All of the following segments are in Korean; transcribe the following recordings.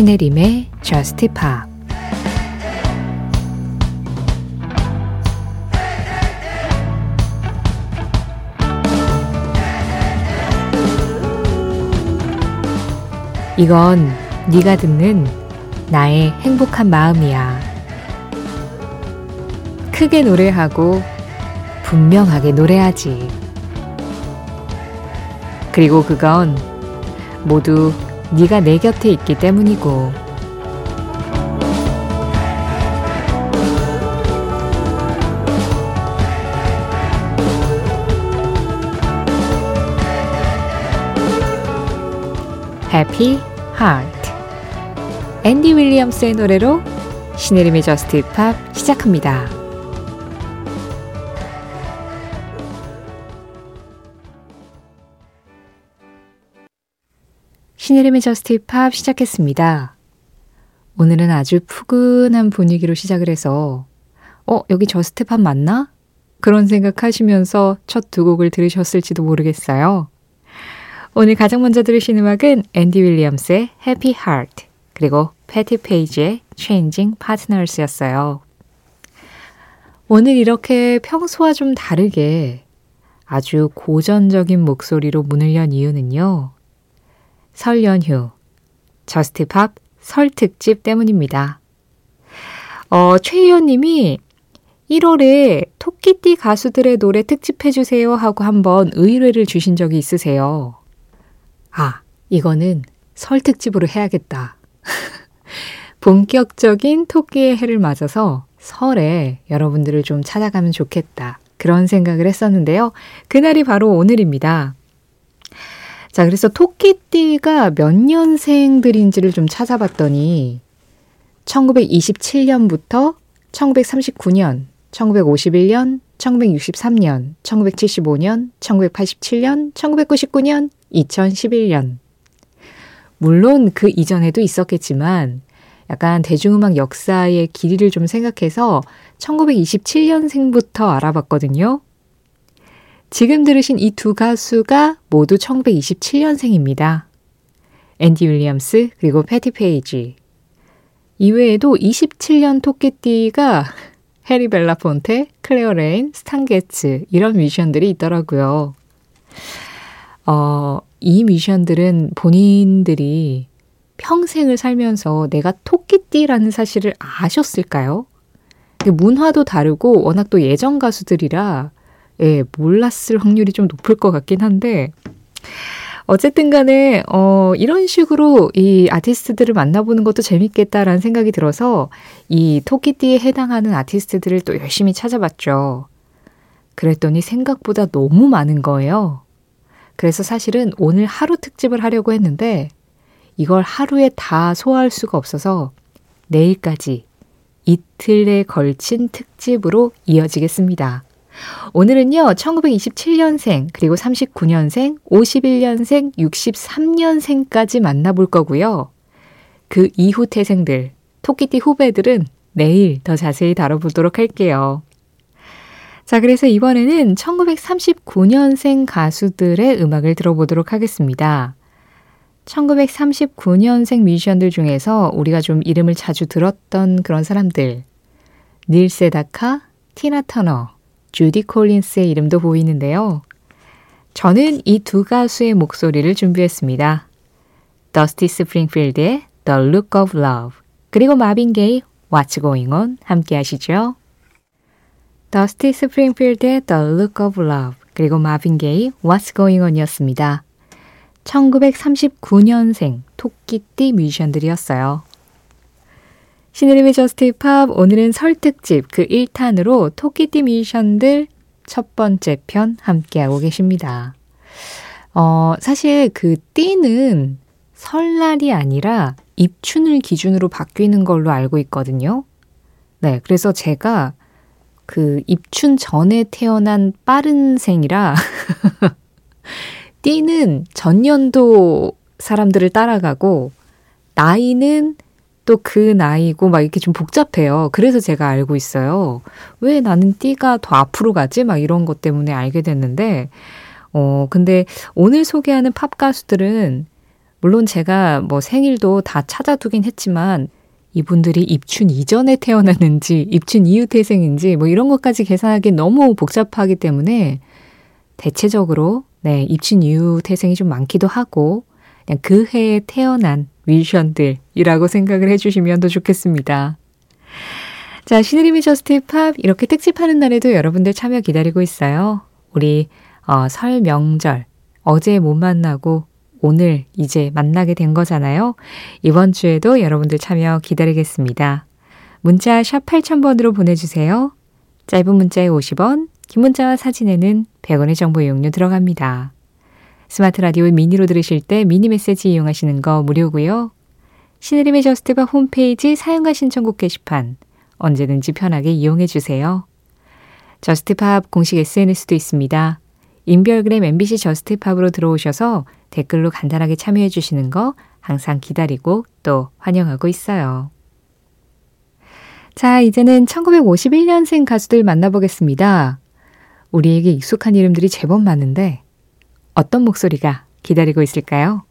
신혜림의 Just Pop 이건 네가 듣는 나의 행복한 마음이야. 크게 노래하고 분명하게 노래하지. 그리고 그건 모두 네가 내 곁에 있기 때문이고. Happy Heart 앤디 윌리엄스의 노래로 신혜림의 Just Pop 시작합니다. 신혜림의 Just Pop 시작했습니다. 오늘은 아주 푸근한 분위기로 시작을 해서 어, 여기 Just Pop 맞나? 그런 생각하시면서 첫 두 곡을 들으셨을지도 모르겠어요. 오늘 가장 먼저 들으신 음악은 앤디 윌리엄스의 Happy Heart 그리고 패티 페이지의 Changing Partners였어요. 오늘 이렇게 평소와 좀 다르게 아주 고전적인 목소리로 문을 연 이유는요. 설 연휴 저스트 팝 설 특집 때문입니다. 어, 최희연 님이 1월에 토끼띠 가수들의 노래 특집 해주세요 하고 한번 의뢰를 주신 적이 있으세요. 아, 이거는 설 특집으로 해야겠다. 본격적인 토끼의 해를 맞아서 설에 여러분들을 좀 찾아가면 좋겠다. 그런 생각을 했었는데요. 그날이 바로 오늘입니다. 자, 그래서 토끼띠가 몇 년생들인지를 좀 찾아봤더니 1927년부터 1939년, 1951년, 1963년, 1975년, 1987년, 1999년, 2011년. 물론 그 이전에도 있었겠지만 약간 대중음악 역사의 길이를 좀 생각해서 1927년생부터 알아봤거든요. 지금 들으신 이 두 가수가 모두 1927년생입니다. 앤디 윌리엄스 그리고 패티 페이지. 이외에도 27년 토끼띠가 해리 벨라폰테, 클레오 레인, 스탄 게츠 이런 뮤지션들이 있더라고요. 어, 이 뮤지션들은 본인들이 평생을 살면서 내가 토끼띠라는 사실을 아셨을까요? 문화도 다르고 워낙 또 예전 가수들이라 예, 몰랐을 확률이 좀 높을 것 같긴 한데 어쨌든 간에 어 이런 식으로 이 아티스트들을 만나보는 것도 재밌겠다라는 생각이 들어서 이 토끼띠에 해당하는 아티스트들을 또 열심히 찾아봤죠. 그랬더니 생각보다 너무 많은 거예요. 그래서 사실은 오늘 하루 특집을 하려고 했는데 이걸 하루에 다 소화할 수가 없어서 내일까지 이틀에 걸친 특집으로 이어지겠습니다. 오늘은요, 1927년생, 그리고 39년생, 51년생, 63년생까지 만나볼 거고요. 그 이후 태생들, 토끼띠 후배들은 내일 더 자세히 다뤄보도록 할게요. 자, 그래서 이번에는 1939년생 가수들의 음악을 들어보도록 하겠습니다. 1939년생 뮤지션들 중에서 우리가 좀 이름을 자주 들었던 그런 사람들. 닐 세다카, 티나 터너, 주디 콜린스의 이름도 보이는데요. 저는 이 두 가수의 목소리를 준비했습니다. 더스티 스프링필드의 The Look of Love 그리고 마빈 게이 What's Going On 함께 하시죠. 더스티 스프링필드의 The Look of Love 그리고 마빈 게이 What's Going On이었습니다. 1939년생 토끼띠 뮤지션들이었어요. 신의림의 저스트 팝 오늘은 설 특집 그 1탄으로 토끼띠 뮤지션들 첫 번째 편 함께하고 계십니다. 어, 사실 그 띠는 설날이 아니라 입춘을 기준으로 바뀌는 걸로 알고 있거든요. 네, 그래서 제가 그 입춘 전에 태어난 빠른 생이라 띠는 전년도 사람들을 따라가고 나이는 또 그 나이고 막 이렇게 좀 복잡해요. 그래서 제가 알고 있어요. 왜 나는 띠가 더 앞으로 가지? 막 이런 것 때문에 알게 됐는데 어 근데 오늘 소개하는 팝 가수들은 물론 제가 뭐 생일도 다 찾아두긴 했지만 이분들이 입춘 이전에 태어났는지 입춘 이후 태생인지 뭐 이런 것까지 계산하기 너무 복잡하기 때문에 대체적으로 네, 입춘 이후 태생이 좀 많기도 하고 그냥 그 해에 태어난 뮤지션들이라고 생각을 해주시면 더 좋겠습니다. 자, 신혜림의 Just Pop 이렇게 특집하는 날에도 여러분들 참여 기다리고 있어요. 우리 어, 설 명절 어제 못 만나고 오늘 이제 만나게 된 거잖아요. 이번 주에도 여러분들 참여 기다리겠습니다. 문자 샵 8000번으로 보내주세요. 짧은 문자에 50원, 긴 문자와 사진에는 100원의 정보 이용료 들어갑니다. 스마트 라디오 미니로 들으실 때 미니 메시지 이용하시는 거 무료고요. 신혜림의 Just Pop 홈페이지 사연과 신청곡 게시판 언제든지 편하게 이용해 주세요. Just Pop 공식 SNS도 있습니다. 인별그램 MBC Just Pop으로 들어오셔서 댓글로 간단하게 참여해 주시는 거 항상 기다리고 또 환영하고 있어요. 자, 이제는 1951년생 가수들 만나보겠습니다. 우리에게 익숙한 이름들이 제법 많은데 어떤 목소리가 기다리고 있을까요?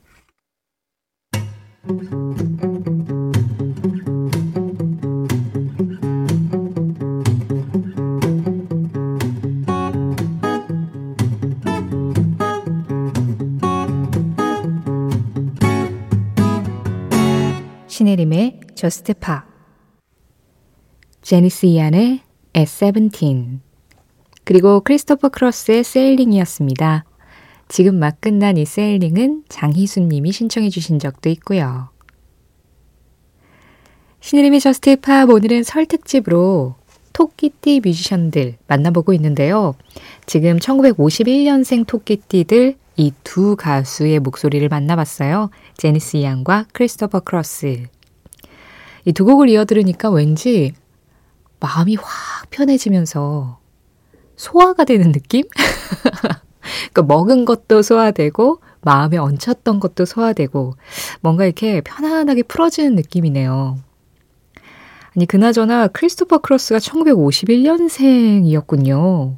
신혜림의 Just Pop 제니스 이안의 At Seventeen 그리고 크리스토퍼 크로스의 Sailing이었습니다. 지금 막 끝난 이 Sailing은 장희순 님이 신청해 주신 적도 있고요. 신혜림의 Just Pop 오늘은 설 특집으로 토끼띠 뮤지션들 만나보고 있는데요. 지금 1951년생 토끼띠들 이 두 가수의 목소리를 만나봤어요. 제니스 이안과 크리스토퍼 크로스. 이 두 곡을 이어 들으니까 왠지 마음이 확 편해지면서 소화가 되는 느낌? 그러니까 먹은 것도 소화되고 마음에 얹혔던 것도 소화되고 뭔가 이렇게 편안하게 풀어지는 느낌이네요. 아니 그나저나 크리스토퍼 크로스가 1951년생이었군요.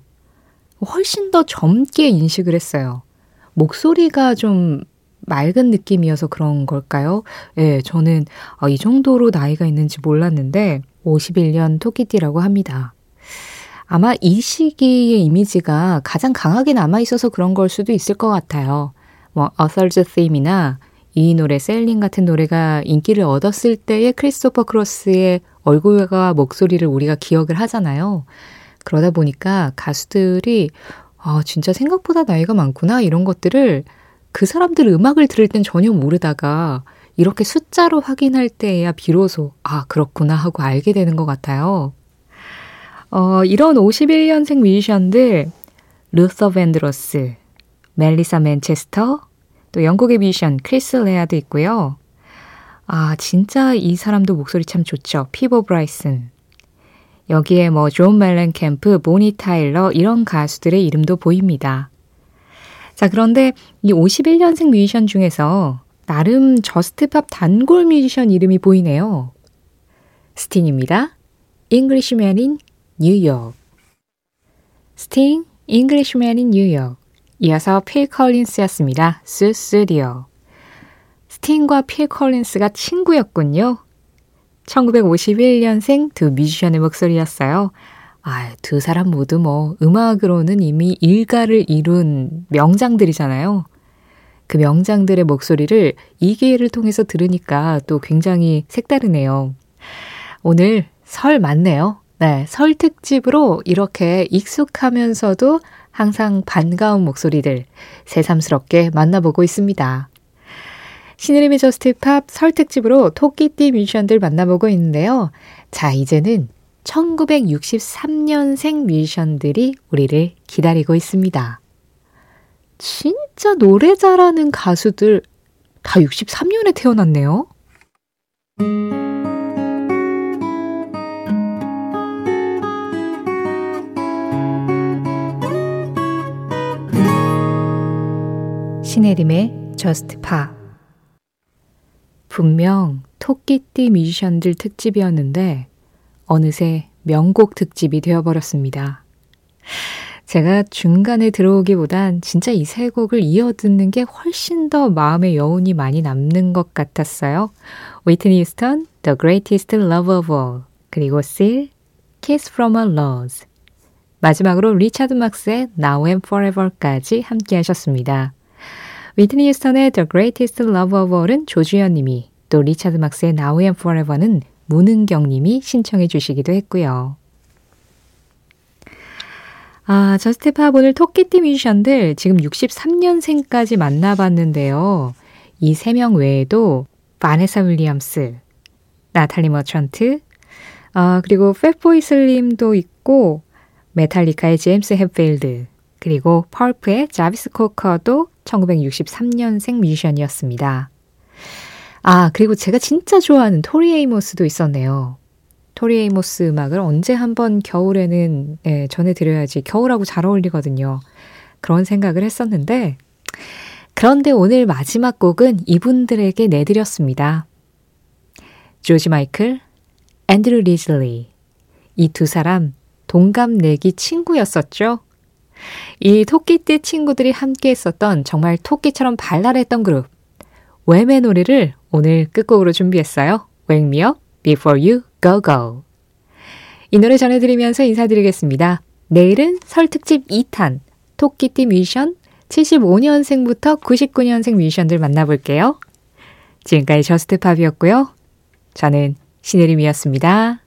훨씬 더 젊게 인식을 했어요. 목소리가 좀 맑은 느낌이어서 그런 걸까요? 예, 저는 아, 이 정도로 나이가 있는지 몰랐는데 51년 토끼띠라고 합니다. 아마 이 시기의 이미지가 가장 강하게 남아있어서 그런 걸 수도 있을 것 같아요. 뭐, Third Theme이나 이 노래 셀링 같은 노래가 인기를 얻었을 때의 크리스토퍼 크로스의 얼굴과 목소리를 우리가 기억을 하잖아요. 그러다 보니까 가수들이 아, 진짜 생각보다 나이가 많구나. 이런 것들을 그 사람들 음악을 들을 땐 전혀 모르다가 이렇게 숫자로 확인할 때야 비로소 아, 그렇구나 하고 알게 되는 것 같아요. 어, 이런 51년생 뮤지션들, 루서 밴드로스, 멜리사 맨체스터, 또 영국의 뮤지션 크리스 레아도 있고요. 아, 진짜 이 사람도 목소리 참 좋죠. 피보 브라이슨, 여기에 뭐 존 멜렌 캠프, 보니 타일러 이런 가수들의 이름도 보입니다. 자, 그런데 이 51년생 뮤지션 중에서 나름 Just Pop 단골 뮤지션 이름이 보이네요. Englishman in New York. 스팅, Englishman in New York. 이어서 필 컬린스였습니다. Sussudio. 스팅과 필 컬린스가 친구였군요. 1951년생 두 뮤지션의 목소리였어요. 아, 두 사람 모두 뭐 음악으로는 이미 일가를 이룬 명장들이잖아요. 그 명장들의 목소리를 이 기회를 통해서 들으니까 또 굉장히 색다르네요. 오늘 설 맞네요. 네, 설 특집으로 이렇게 익숙하면서도 항상 반가운 목소리들 새삼스럽게 만나보고 있습니다. 신의림의 저스트 팝 설 특집으로 토끼띠 뮤지션들 만나보고 있는데요. 자, 이제는 1963년생 뮤지션들이 우리를 기다리고 있습니다. 진짜 노래 잘하는 가수들 다 63년에 태어났네요. 신혜림의 Just Pop 분명 토끼띠 뮤지션들 특집이었는데 어느새 명곡 특집이 되어버렸습니다. 제가 중간에 들어오기보단 진짜 이 세 곡을 이어 듣는 게 훨씬 더 마음의 여운이 많이 남는 것 같았어요. 위트니 휴스턴, The Greatest Love of All, 그리고 Seal, Kiss from a Rose. 마지막으로 리차드 막스의 Now and Forever까지 함께 하셨습니다. 위트니 휴스턴의 The Greatest Love of All은 조주현 님이, 또 리차드 막스의 Now and Forever는 문은경 님이 신청해 주시기도 했고요. 아, Just Pop 오늘 토끼띠 뮤지션들 지금 63년생까지 만나봤는데요. 이 세 명 외에도 바네사 윌리엄스, 나탈리 머천트, 아, 그리고 팻보이 슬림도 있고 메탈리카의 제임스 헷필드, 그리고 펄프의 자비스 코커도 1963년생 뮤지션이었습니다. 아, 그리고 제가 진짜 좋아하는 토리 에이모스도 있었네요. 토리 에이모스 음악을 언제 한번 겨울에는 예, 전해드려야지 겨울하고 잘 어울리거든요. 그런 생각을 했었는데 그런데 오늘 마지막 곡은 이분들에게 내드렸습니다. 조지 마이클, 앤드류 리즐리 이 두 사람 동갑내기 친구였었죠. 이 토끼띠 친구들이 함께 했었던 정말 토끼처럼 발랄했던 그룹 Wham의 노래를 오늘 끝곡으로 준비했어요. Wake Me Up Before You Go Go. 이 노래 전해드리면서 인사드리겠습니다. 내일은 설 특집 2탄 토끼띠 뮤지션 75년생부터 99년생 뮤지션들 만나볼게요. 지금까지 저스트팝이었고요. 저는 신혜림이었습니다.